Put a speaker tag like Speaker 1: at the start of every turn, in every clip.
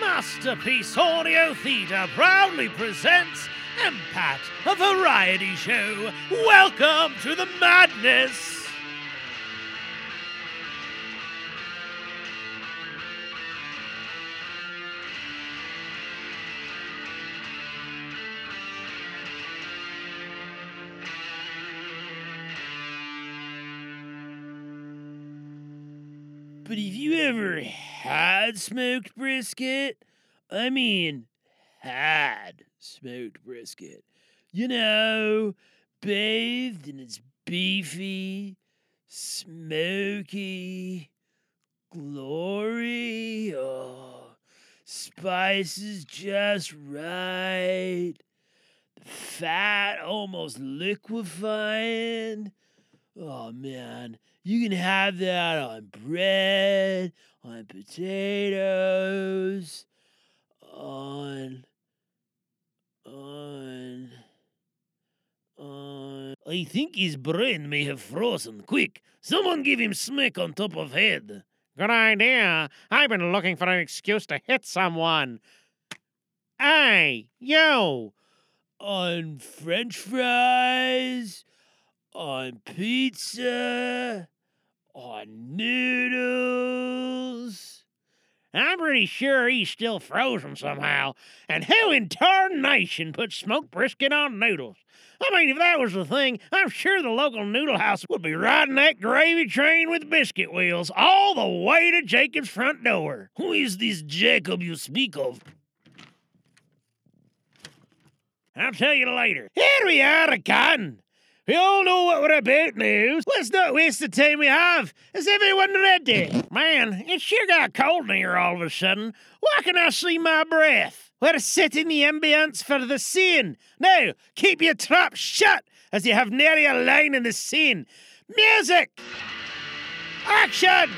Speaker 1: Masterpiece Audio Theatre proudly presents Empat, a variety show. Welcome to the madness. But have you ever had smoked brisket? I mean, had smoked brisket. You know, bathed in its beefy, smoky glory. Oh, spices just right. The fat almost liquefying. Oh man, you can have that on bread, on potatoes, on on on I think his brain may have frozen. Quick, someone give him smack on top of head.
Speaker 2: Good idea. I've been looking for an excuse to hit someone. Hey, you!
Speaker 1: On french fries, on pizza, on noodles.
Speaker 2: I'm pretty sure he's still frozen somehow. And who in tarnation put smoked brisket on noodles? I mean, if that was the thing, I'm sure the local noodle house would be riding that gravy train with biscuit wheels all the way to Jacob's front door.
Speaker 1: Who is this Jacob you speak of?
Speaker 2: I'll tell you later. Here we are again. We all know what we're about now. Let's not waste the time we have. Is everyone ready? Man, it sure got cold in here all of a sudden. Why can I see my breath? We're setting the ambience for the scene. Now, keep your trap shut as you have nary a line in the scene. Music! Action!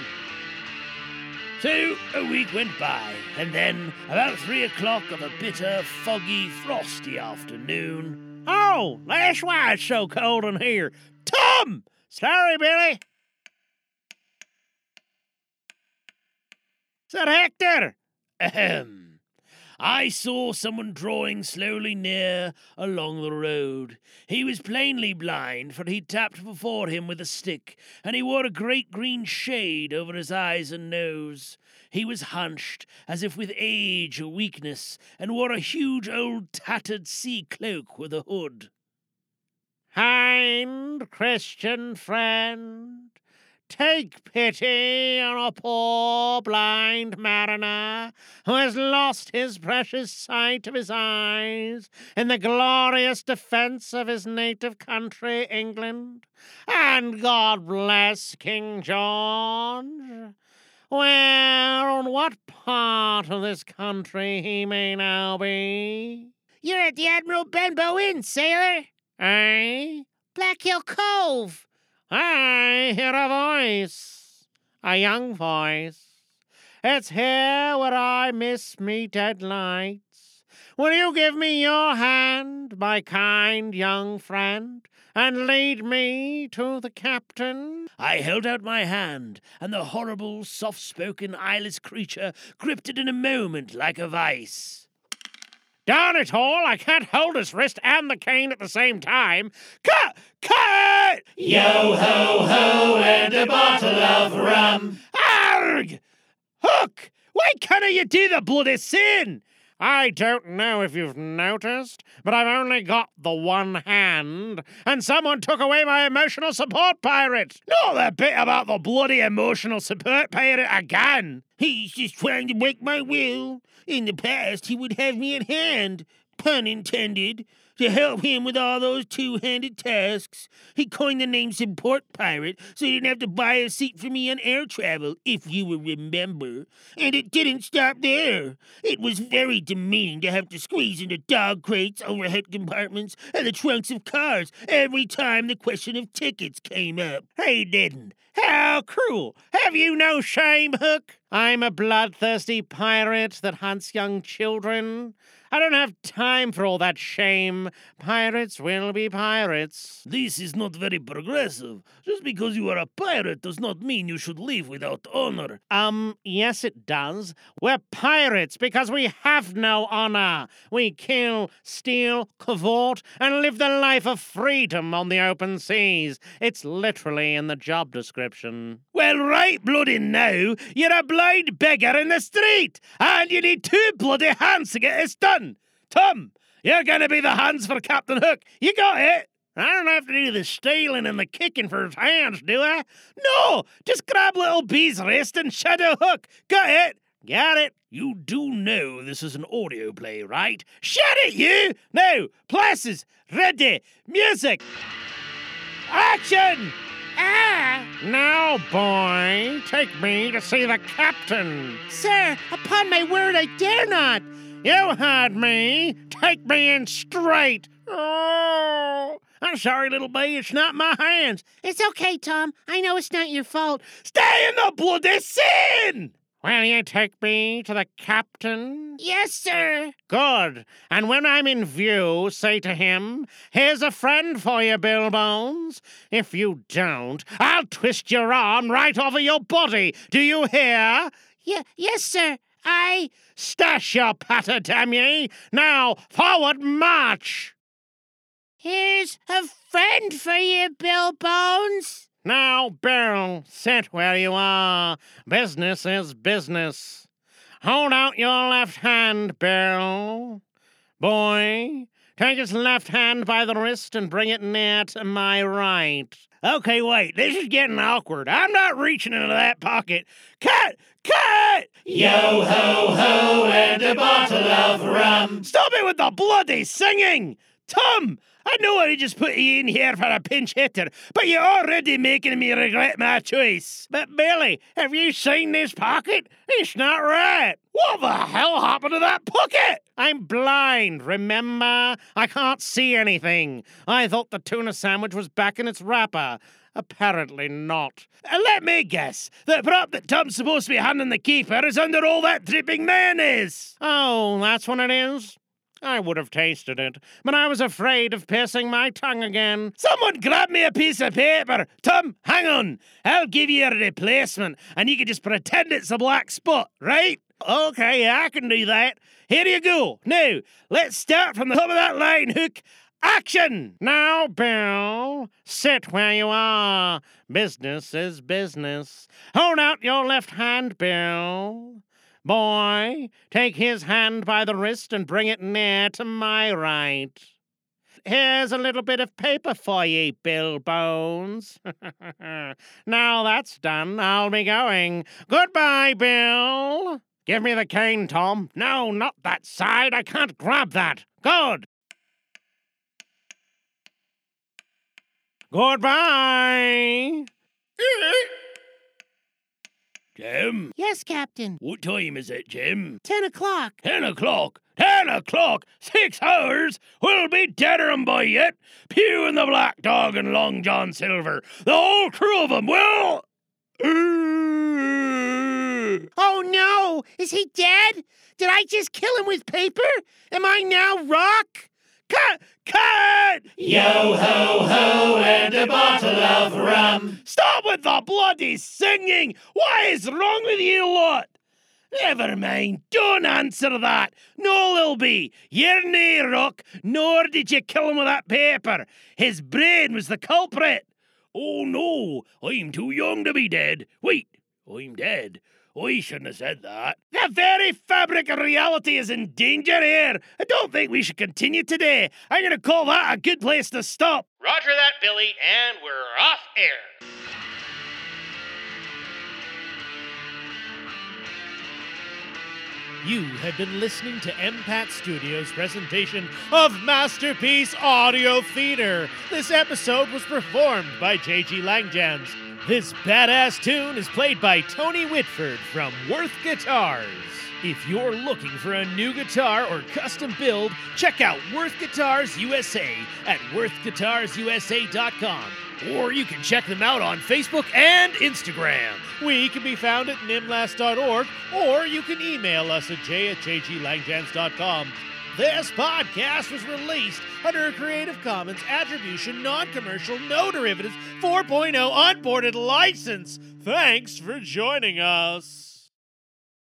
Speaker 1: So a week went by, and then, about three o'clock of a bitter, foggy, frosty afternoon,
Speaker 2: Oh, that's why it's so cold in here. Tom! Sorry, Billy. That Hector?
Speaker 1: ahem, I saw someone drawing slowly near along the road. He was plainly blind, for he tapped before him with a stick, and he wore a great green shade over his eyes and nose. He was hunched, as if with age or weakness, and wore a huge old tattered sea cloak with a hood.
Speaker 2: Kind Christian friend, take pity on a poor blind mariner who has lost his precious sight of his eyes in the glorious defence of his native country, England. And God bless King George. Where on what part of this country he may now be?
Speaker 3: You're at the Admiral Benbow Inn, sailor.
Speaker 2: Eh?
Speaker 3: Black Hill Cove.
Speaker 2: I hear a voice, a young voice. It's here where I miss meet at nights. Will you give me your hand, my kind young friend, and lead me to the captain?
Speaker 1: I held out my hand, and the horrible, soft spoken, eyeless creature gripped it in a moment like a vice.
Speaker 2: Darn it all, I can't hold his wrist and the cane at the same time. Cut! Cut!
Speaker 1: Yo ho ho, and a bottle of rum.
Speaker 2: Arg! Hook! Why can't you do the bloody sin? I don't know if you've noticed, but I've only got the one hand, and someone took away my emotional support pirate. Not that bit about the bloody emotional support pirate again.
Speaker 3: He's just trying to break my will. In the past, he would have me at hand, pun intended, to help him with all those two handed tasks. He coined the name Support Pirate so he didn't have to buy a seat for me on air travel, if you will remember. And it didn't stop there. It was very demeaning to have to squeeze into dog crates, overhead compartments, and the trunks of cars every time the question of tickets came up.
Speaker 2: He didn't. How cruel! Have you no shame, Hook? I'm a bloodthirsty pirate that hunts young children. I don't have time for all that shame. Pirates will be pirates.
Speaker 1: This is not very progressive. Just because you are a pirate does not mean you should live without honor.
Speaker 2: Um, yes, it does. We're pirates because we have no honor. We kill, steal, cavort, and live the life of freedom on the open seas. It's literally in the job description.
Speaker 1: Well, right bloody now, you're a blind beggar in the street, and you need two bloody hands to get this done. Tom, you're gonna be the hands for Captain Hook. You got it?
Speaker 2: I don't have to do the stealing and the kicking for his hands, do I?
Speaker 1: No, just grab little B's wrist and Shadow Hook. Got it?
Speaker 2: Got it.
Speaker 1: You do know this is an audio play, right? Shut it, you! Now, places, ready, music, action!
Speaker 2: Ah! Now, boy, take me to see the captain.
Speaker 3: Sir, upon my word, I dare not.
Speaker 2: You heard me. Take me in straight. Oh, I'm sorry, little bee. It's not my hands.
Speaker 3: It's okay, Tom. I know it's not your fault.
Speaker 1: Stay in the bloody scene!
Speaker 2: Will you take me to the captain?
Speaker 3: Yes, sir.
Speaker 2: Good. And when I'm in view, say to him, Here's a friend for you, Bill Bones. If you don't, I'll twist your arm right over your body. Do you hear?
Speaker 3: Yeah, yes, sir. I.
Speaker 2: Stash your patter, damn ye! Now, forward march!
Speaker 3: Here's a friend for you, Bill Bones.
Speaker 2: Now, Bill, sit where you are. Business is business. Hold out your left hand, Bill. Boy, take his left hand by the wrist and bring it near to my right.
Speaker 1: Okay, wait, this is getting awkward. I'm not reaching into that pocket. Cut!
Speaker 4: Yo ho ho and a bottle of rum.
Speaker 1: Stop it with the bloody singing! Tom, I know I just put you in here for a pinch hitter, but you're already making me regret my choice.
Speaker 2: But Billy, have you seen this pocket? It's not right.
Speaker 1: What the hell happened to that pocket?
Speaker 2: I'm blind, remember? I can't see anything. I thought the tuna sandwich was back in its wrapper. Apparently not.
Speaker 1: And let me guess, the prop that Tom's supposed to be handing the keeper is under all that dripping mayonnaise.
Speaker 2: Oh, that's what it is? I would have tasted it, but I was afraid of piercing my tongue again.
Speaker 1: Someone grab me a piece of paper. Tom, hang on. I'll give you a replacement, and you can just pretend it's a black spot, right? Okay, I can do that. Here you go. Now, let's start from the top of that line, Hook. Action!
Speaker 2: Now, Bill, sit where you are. Business is business. Hold out your left hand, Bill. Boy, take his hand by the wrist and bring it near to my right. Here's a little bit of paper for ye, Bill Bones. now that's done, I'll be going. Goodbye, Bill. Give me the cane, Tom. No, not that side. I can't grab that. Good. Goodbye. Eh?
Speaker 1: Jim?
Speaker 3: Yes, Captain.
Speaker 1: What time is it, Jim?
Speaker 3: Ten o'clock.
Speaker 1: Ten o'clock. Ten o'clock. Six hours. We'll be dead 'em by yet. Pew and the Black Dog and Long John Silver. The whole crew of 'em will.
Speaker 3: Oh no! Is he dead? Did I just kill him with paper? Am I now rock?
Speaker 1: Cut! Cut!
Speaker 4: Yo ho ho and a bottle of rum.
Speaker 1: Stop with the bloody singing! What is wrong with you lot? Never mind, don't answer that. No, Lilby, you're nae rock, nor did you kill him with that paper. His brain was the culprit. Oh no, I'm too young to be dead. Wait, I'm dead. I shouldn't have said that. The very fabric of reality is in danger here. I don't think we should continue today. I'm going to call that a good place to stop.
Speaker 2: Roger that, Billy, and we're off air.
Speaker 5: You have been listening to MPAT Studios' presentation of Masterpiece Audio Theater. This episode was performed by JG Langjams. This badass tune is played by Tony Whitford from Worth Guitars. If you're looking for a new guitar or custom build, check out Worth Guitars USA at worthguitarsusa.com. Or you can check them out on Facebook and Instagram. We can be found at nimlast.org, or you can email us at j at jglangjams.com.
Speaker 1: This podcast was released under a Creative Commons Attribution Non Commercial No Derivatives 4.0 Unported license. Thanks for joining us.